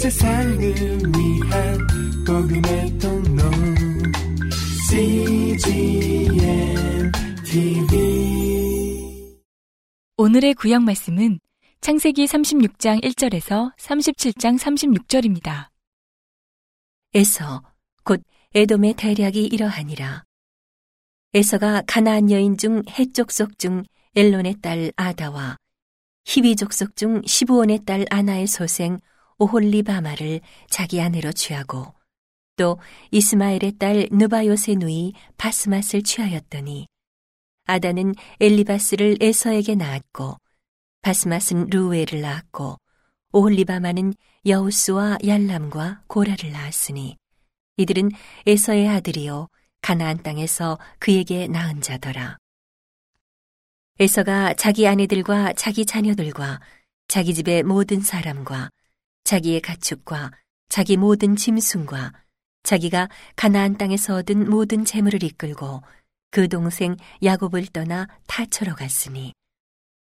세상을 위한 복음의 통로 CGM TV 오늘의 구약 말씀은 창세기 36장 1절에서 37장 36절입니다. 에서 곧 에돔의 대략이 이러하니라. 에서가 가나안 여인 중 해족 속중 엘론의 딸 아다와 히비 족속 중 시부온의 딸 아나의 소생 오홀리바마를 자기 아내로 취하고 또 이스마엘의 딸 느바요세 누이 바스맛을 취하였더니 아다는 엘리바스를 에서에게 낳았고 바스맛은 루웨를 낳았고 오홀리바마는 여우스와 얄람과 고라를 낳았으니 이들은 에서의 아들이요 가나안 땅에서 그에게 낳은 자더라. 에서가 자기 아내들과 자기 자녀들과 자기 집의 모든 사람과 자기의 가축과 자기 모든 짐승과 자기가 가나안 땅에서 얻은 모든 재물을 이끌고 그 동생 야곱을 떠나 타처로 갔으니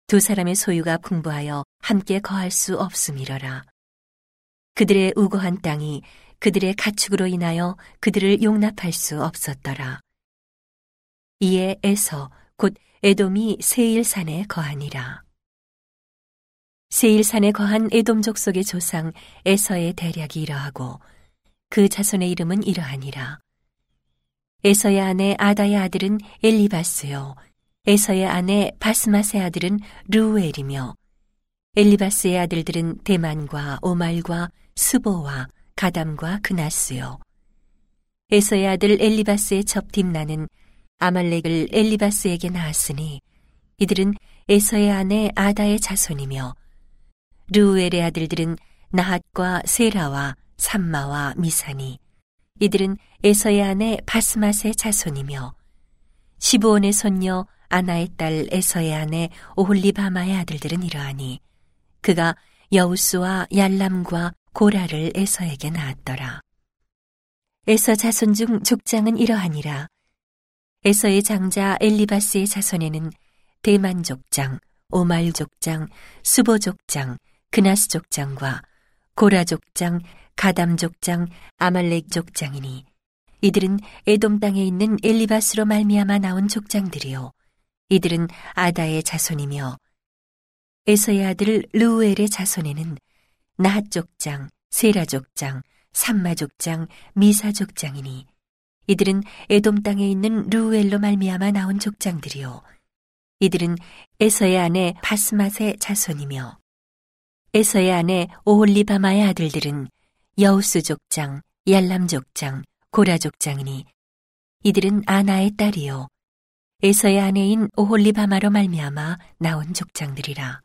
두 사람의 소유가 풍부하여 함께 거할 수 없음이러라. 그들의 우고한 땅이 그들의 가축으로 인하여 그들을 용납할 수 없었더라. 이에 에서 곧 에돔이 세일산에 거하니라. 세일산에 거한 에돔 족 속의 조상 에서의 대략이 이러하고 그 자손의 이름은 이러하니라. 에서의 아내 아다의 아들은 엘리바스요. 에서의 아내 바스마의 아들은 루엘이며 엘리바스의 아들들은 대만과 오말과 스보와 가담과 그나스요. 에서의 아들 엘리바스의 첩팀나는 아말렉을 엘리바스에게 낳았으니 이들은 에서의 아내 아다의 자손이며 르우엘의 아들들은 나핫과 세라와 삼마와 미사니 이들은 에서의 아내 바스맛의 자손이며 시부온의 손녀 아나의 딸 에서의 아내 오홀리바마의 아들들은 이러하니 그가 여우스와 얄람과 고라를 에서에게 낳았더라. 에서 자손 중 족장은 이러하니라. 에서의 장자 엘리바스의 자손에는 대만 족장, 오말 족장, 수보 족장, 그나스 족장과 고라 족장, 가담 족장, 아말렉 족장이니 이들은 에돔 땅에 있는 엘리바스로 말미암아 나온 족장들이요. 이들은 아다의 자손이며 에서의 아들 르우엘의 자손에는 나핫 족장, 세라 족장, 삼마 족장, 미사 족장이니 이들은 에돔 땅에 있는 르우엘로 말미암아 나온 족장들이요. 이들은 에서의 아내 바스맛의 자손이며 에서의 아내 오홀리바마의 아들들은 여우스 족장, 얄람 족장, 고라 족장이니 이들은 아나의 딸이요 에서의 아내인 오홀리바마로 말미암아 나온 족장들이라.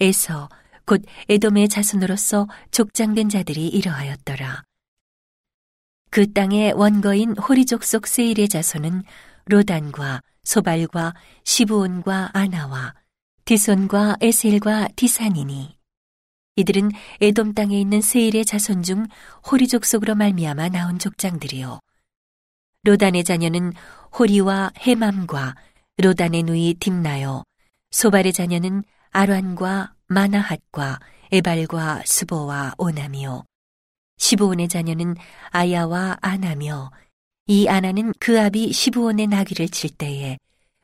에서 곧 에돔의 자손으로서 족장된 자들이 이러하였더라. 그 땅의 원거인 호리족 속 세일의 자손은 로단과 소발과 시부온과 아나와 디손과 에셀과 디산이니. 이들은 에돔 땅에 있는 세일의 자손 중 호리 족 속으로 말미암아 나온 족장들이요. 로단의 자녀는 호리와 헤맘과 로단의 누이 딥나요. 소발의 자녀는 아란과 마나핫과 에발과 스보와 오나미요. 시부온의 자녀는 아야와 아나며 이 아나는 그 아비 시부온의 나귀를 칠 때에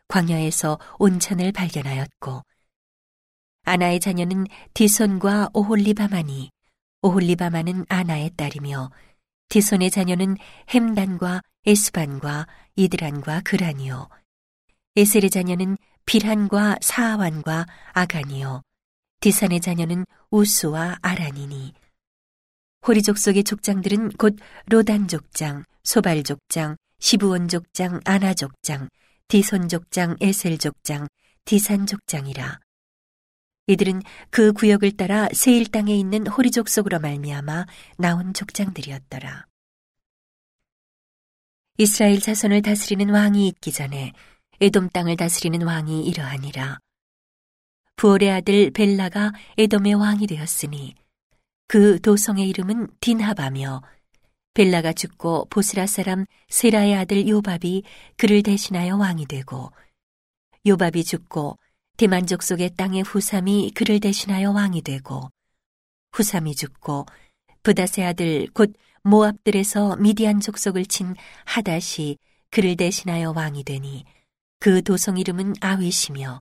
광야에서 온천을 발견하였고 아나의 자녀는 디손과 오홀리바마니 오홀리바마는 아나의 딸이며 디손의 자녀는 햄단과 에스반과 이드란과 그란이요 에셀의 자녀는 빌한과 사아완과 아간이요 디산의 자녀는 우스와 아란이니. 호리족 속의 족장들은 곧 로단 족장, 소발 족장, 시부온 족장, 아나 족장, 디손 족장, 에셀 족장, 디산 족장이라. 이들은 그 구역을 따라 세일 땅에 있는 호리족 속으로 말미암아 나온 족장들이었더라. 이스라엘 자손을 다스리는 왕이 있기 전에 에돔 땅을 다스리는 왕이 이러하니라. 부올의 아들 벨라가 에돔의 왕이 되었으니 그 도성의 이름은 딘하바며 벨라가 죽고 보스라 사람 세라의 아들 요밥이 그를 대신하여 왕이 되고 요밥이 죽고 대만족 속의 땅의 후삼이 그를 대신하여 왕이 되고 후삼이 죽고 부다세 아들 곧 모압들에서 미디안 족속을 친 하닷이 그를 대신하여 왕이 되니 그 도성 이름은 아윗이며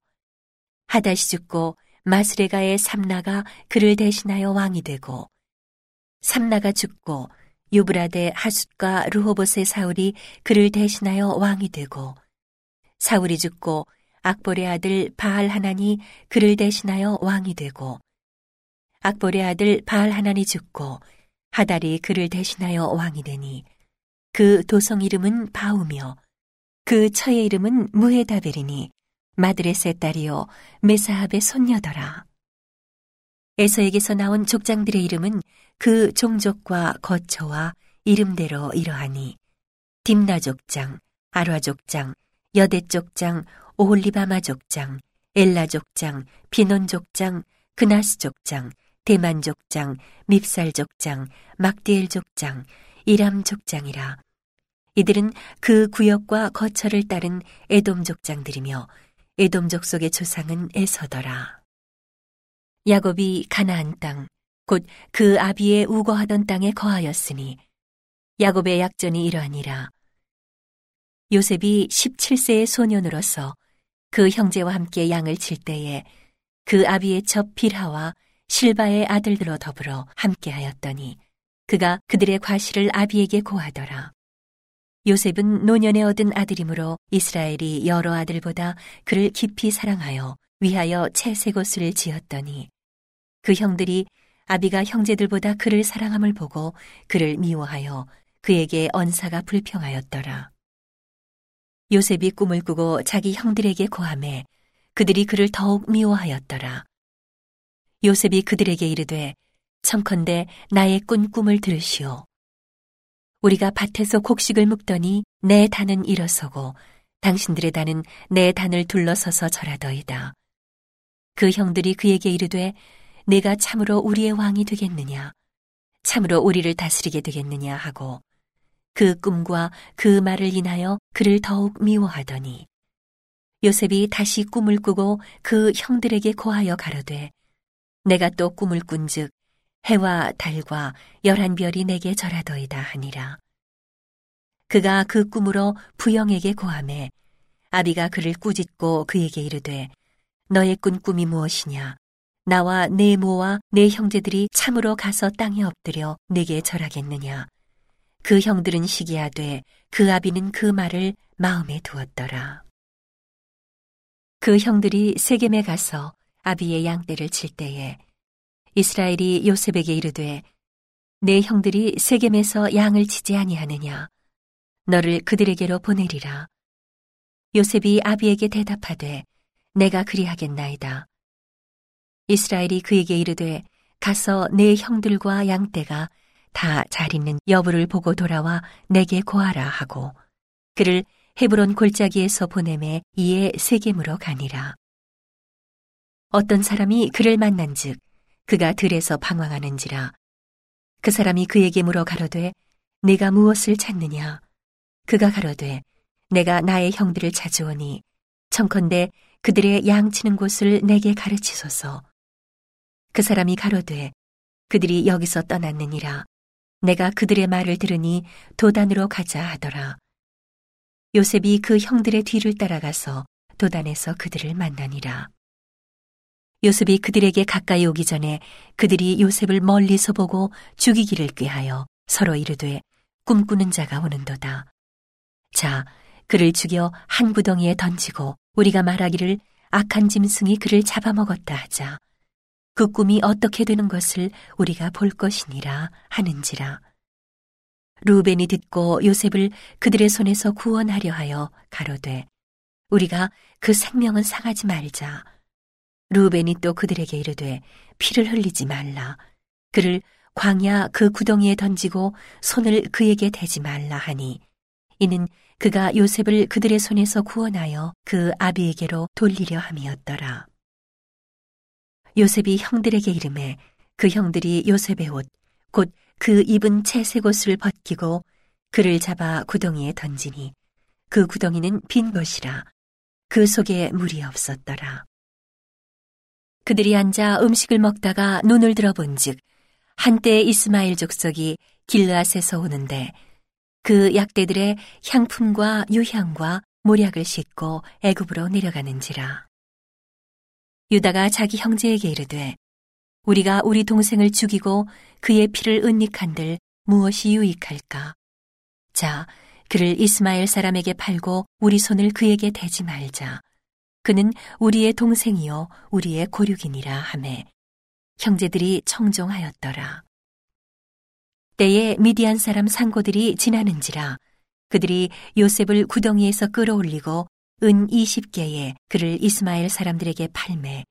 하닷이 죽고 마스레가의 삼나가 그를 대신하여 왕이 되고 삼나가 죽고 유브라데 하숫과 루호봇의 사울이 그를 대신하여 왕이 되고 사울이 죽고 악볼의 아들 바알 하나니 그를 대신하여 왕이 되고 악볼의 아들 바알 하나니 죽고 하달이 그를 대신하여 왕이 되니 그 도성 이름은 바우며 그 처의 이름은 무헤다벨이니 마드레스의 딸이요 메사합의 손녀더라. 에서에게서 나온 족장들의 이름은 그 종족과 거처와 이름대로 이러하니 딥나 족장, 아라 족장, 여대 족장, 오홀리바마 족장, 엘라 족장, 비논 족장, 그나스 족장, 대만 족장, 밉살 족장, 막디엘 족장, 이람 족장이라. 이들은 그 구역과 거처를 따른 에돔 족장들이며 에돔 족 속의 조상은 에서더라. 야곱이 가나안 땅, 곧 그 아비의 우거하던 땅에 거하였으니 야곱의 약전이 이러하니라. 요셉이 17세의 소년으로서 그 형제와 함께 양을 칠 때에 그 아비의 첩 빌하와 실바의 아들들로 더불어 함께하였더니 그가 그들의 과실을 아비에게 고하더라. 요셉은 노년에 얻은 아들이므로 이스라엘이 여러 아들보다 그를 깊이 사랑하여 위하여 채색 옷을 지었더니 그 형들이 아비가 형제들보다 그를 사랑함을 보고 그를 미워하여 그에게 언사가 불평하였더라. 요셉이 꿈을 꾸고 자기 형들에게 고함해 그들이 그를 더욱 미워하였더라. 요셉이 그들에게 이르되 청컨대 나의 꾼 꿈을 들으시오. 우리가 밭에서 곡식을 묵더니 내 단은 일어서고 당신들의 단은 내 단을 둘러서서 절하더이다. 그 형들이 그에게 이르되 내가 참으로 우리의 왕이 되겠느냐? 참으로 우리를 다스리게 되겠느냐? 하고 그 꿈과 그 말을 인하여 그를 더욱 미워하더니 요셉이 다시 꿈을 꾸고 그 형들에게 고하여 가로되 내가 또 꿈을 꾼즉 해와 달과 열한 별이 내게 절하더이다 하니라. 그가 그 꿈으로 부영에게 고함해 아비가 그를 꾸짖고 그에게 이르되 너의 꾼 꿈이 무엇이냐 나와 내 모와 내 형제들이 참으로 가서 땅에 엎드려 내게 절하겠느냐. 그 형들은 시기하되 그 아비는 그 말을 마음에 두었더라. 그 형들이 세겜에 가서 아비의 양떼를 칠 때에 이스라엘이 요셉에게 이르되 내 형들이 세겜에서 양을 치지 아니하느냐 너를 그들에게로 보내리라 요셉이 아비에게 대답하되 내가 그리하겠나이다 이스라엘이 그에게 이르되 가서 내 형들과 양떼가 다 잘 있는 여부를 보고 돌아와 내게 고하라 하고 그를 헤브론 골짜기에서 보내매 이에 세겜으로 가니라. 어떤 사람이 그를 만난즉 그가 들에서 방황하는지라. 그 사람이 그에게 물어 가로되 내가 무엇을 찾느냐? 그가 가로되 내가 나의 형들을 찾으오니 청컨대 그들의 양치는 곳을 내게 가르치소서 그 사람이 가로되 그들이 여기서 떠났느니라 내가 그들의 말을 들으니 도단으로 가자 하더라. 요셉이 그 형들의 뒤를 따라가서 도단에서 그들을 만나니라. 요셉이 그들에게 가까이 오기 전에 그들이 요셉을 멀리서 보고 죽이기를 꾀하여 서로 이르되 꿈꾸는 자가 오는도다. 자, 그를 죽여 한 구덩이에 던지고 우리가 말하기를 악한 짐승이 그를 잡아먹었다 하자. 그 꿈이 어떻게 되는 것을 우리가 볼 것이니라 하는지라. 루벤이 듣고 요셉을 그들의 손에서 구원하려 하여 가로되 우리가 그 생명은 상하지 말자. 루벤이 또 그들에게 이르되 피를 흘리지 말라. 그를 광야 그 구덩이에 던지고 손을 그에게 대지 말라 하니 이는 그가 요셉을 그들의 손에서 구원하여 그 아비에게로 돌리려 함이었더라. 요셉이 형들에게 이름해 그 형들이 요셉의 옷, 곧 그 입은 채색 옷을 벗기고 그를 잡아 구덩이에 던지니 그 구덩이는 빈 것이라 그 속에 물이 없었더라. 그들이 앉아 음식을 먹다가 눈을 들어본즉 한때 이스마엘 족속이 길르앗에서 오는데 그 약대들의 향품과 유향과 모략을 싣고 애굽으로 내려가는지라. 유다가 자기 형제에게 이르되 우리가 우리 동생을 죽이고 그의 피를 은닉한들 무엇이 유익할까? 자, 그를 이스마엘 사람에게 팔고 우리 손을 그에게 대지 말자. 그는 우리의 동생이요 우리의 고륙이니라 하매 형제들이 청종하였더라. 때에 미디안 사람 상고들이 지나는지라 그들이 요셉을 구덩이에서 끌어올리고 은 20개에 그를 이스마엘 사람들에게 팔매.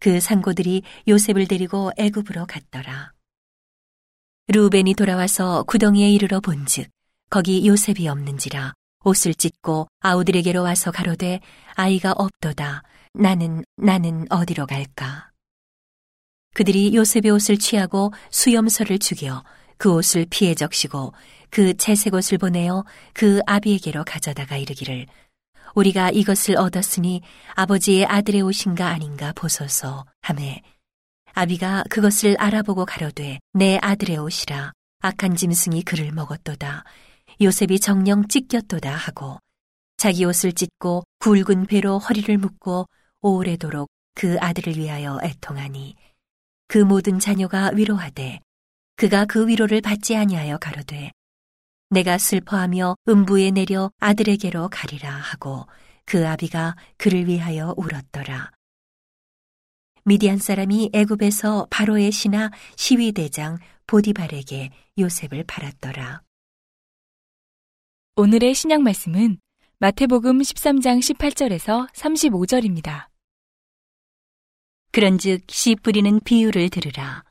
그 상고들이 요셉을 데리고 애굽으로 갔더라. 루벤이 돌아와서 구덩이에 이르러 본즉 거기 요셉이 없는지라 옷을 찢고 아우들에게로 와서 가로되 아이가 없도다. 나는 나는 어디로 갈까? 그들이 요셉의 옷을 취하고 수염서를 죽여 그 옷을 피해 적시고 그 채색 옷을 보내어 그 아비에게로 가져다가 이르기를 우리가 이것을 얻었으니 아버지의 아들의 옷인가 아닌가 보소서. 하매 아비가 그것을 알아보고 가로되 내 아들의 옷이라. 악한 짐승이 그를 먹었도다. 요셉이 정령 찢겼도다 하고 자기 옷을 찢고 굵은 배로 허리를 묶고 오래도록 그 아들을 위하여 애통하니 그 모든 자녀가 위로하되 그가 그 위로를 받지 아니하여 가로되 내가 슬퍼하며 음부에 내려 아들에게로 가리라 하고 그 아비가 그를 위하여 울었더라. 미디안 사람이 애굽에서 바로의 신하 시위대장 보디발에게 요셉을 팔았더라. 오늘의 신약 말씀은 마태복음 13장 18절에서 35절입니다. 그런즉 씨 뿌리는 비유를 들으라.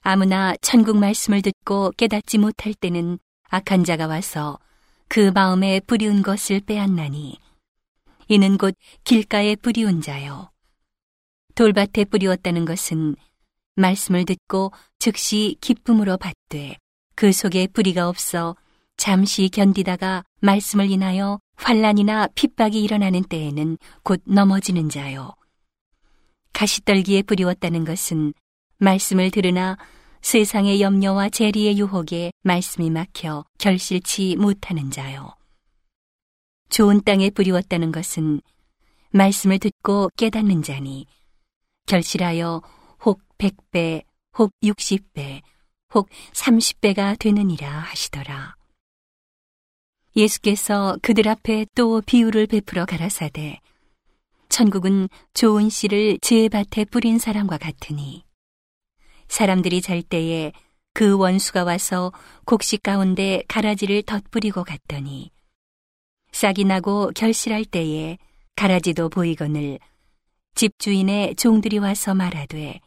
아무나 천국 말씀을 듣고 깨닫지 못할 때는 악한 자가 와서 그 마음에 뿌리운 것을 빼앗나니 이는 곧 길가에 뿌리운 자요. 돌밭에 뿌리웠다는 것은 말씀을 듣고 즉시 기쁨으로 받되 그 속에 뿌리가 없어 잠시 견디다가 말씀을 인하여 환란이나 핍박이 일어나는 때에는 곧 넘어지는 자요. 가시떨기에 뿌리웠다는 것은 말씀을 들으나 세상의 염려와 재리의 유혹에 말씀이 막혀 결실치 못하는 자요. 좋은 땅에 뿌리웠다는 것은 말씀을 듣고 깨닫는 자니 결실하여 혹 100배, 혹 60배, 혹 30배가 되느니라 하시더라. 예수께서 그들 앞에 또 비유를 베풀어 가라사대 천국은 좋은 씨를 제 밭에 뿌린 사람과 같으니 사람들이 잘 때에 그 원수가 와서 곡식 가운데 가라지를 덧뿌리고 갔더니 싹이 나고 결실할 때에 가라지도 보이거늘 집주인의 종들이 와서 말하되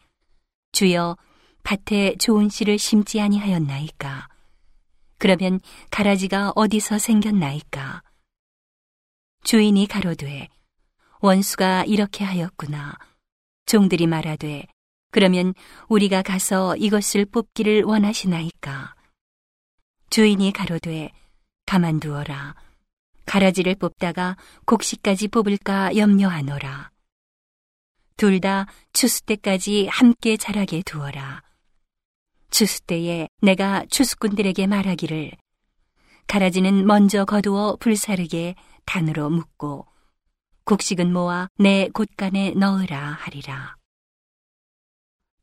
주여 밭에 좋은 씨를 심지 아니하였나이까? 그러면 가라지가 어디서 생겼나이까? 주인이 가로되 원수가 이렇게 하였구나. 종들이 말하되 그러면 우리가 가서 이것을 뽑기를 원하시나이까? 주인이 가로되 가만두어라. 가라지를 뽑다가 곡식까지 뽑을까 염려하노라. 둘 다 추수 때까지 함께 자라게 두어라. 추수 때에 내가 추수꾼들에게 말하기를 가라지는 먼저 거두어 불사르게 단으로 묶고 곡식은 모아 내 곳간에 넣으라 하리라.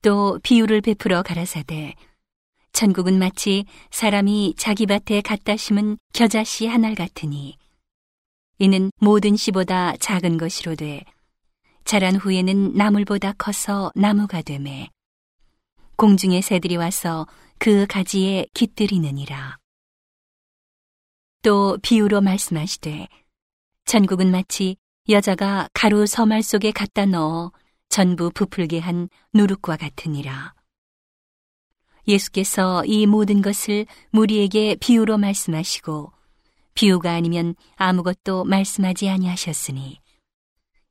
또 비유를 베풀어 가라사대 천국은 마치 사람이 자기 밭에 갖다 심은 겨자씨 한 알 같으니 이는 모든 씨보다 작은 것이로 돼 자란 후에는 나물보다 커서 나무가 되매 공중의 새들이 와서 그 가지에 깃들이느니라. 또 비유로 말씀하시되 천국은 마치 여자가 가루 서말 속에 갖다 넣어 전부 부풀게 한 누룩과 같으니라. 예수께서 이 모든 것을 무리에게 비유로 말씀하시고 비유가 아니면 아무것도 말씀하지 아니하셨으니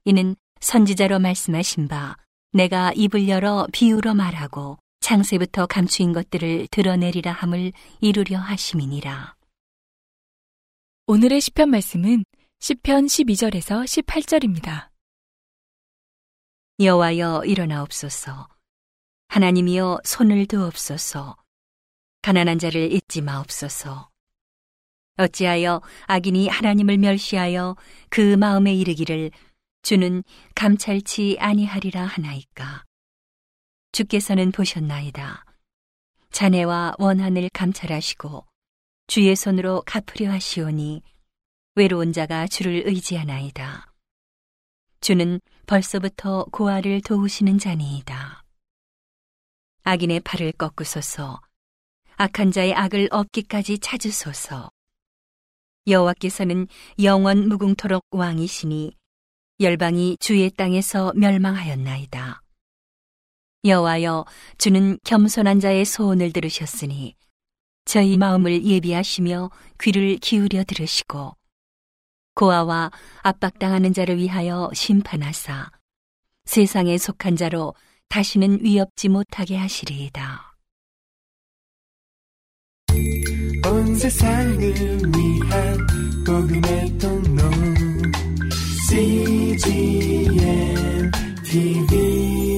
이는 선지자로 말씀하신 바 내가 입을 열어 비유로 말하고 창세부터 감추인 것들을 드러내리라 함을 이루려 하심이니라. 오늘의 시편 말씀은 시편 12절에서 18절입니다. 여호와여 일어나옵소서 하나님이여 손을 두옵소서. 가난한 자를 잊지 마옵소서. 어찌하여 악인이 하나님을 멸시하여 그 마음에 이르기를 주는 감찰치 아니하리라 하나이까. 주께서는 보셨나이다. 자네와 원한을 감찰하시고 주의 손으로 갚으려 하시오니 외로운 자가 주를 의지하나이다. 주는 벌써부터 고아를 도우시는 자니이다. 악인의 팔을 꺾으소서, 악한 자의 악을 없기까지 찾으소서. 여호와께서는 영원 무궁토록 왕이시니 열방이 주의 땅에서 멸망하였나이다. 여호와여 주는 겸손한 자의 소원을 들으셨으니 저희 마음을 예비하시며 귀를 기울여 들으시고 고아와 압박당하는 자를 위하여 심판하사 세상에 속한 자로 다시는 위협지 못하게 하시리이다. 온 세상을 위한 복음의 통로 CGM TV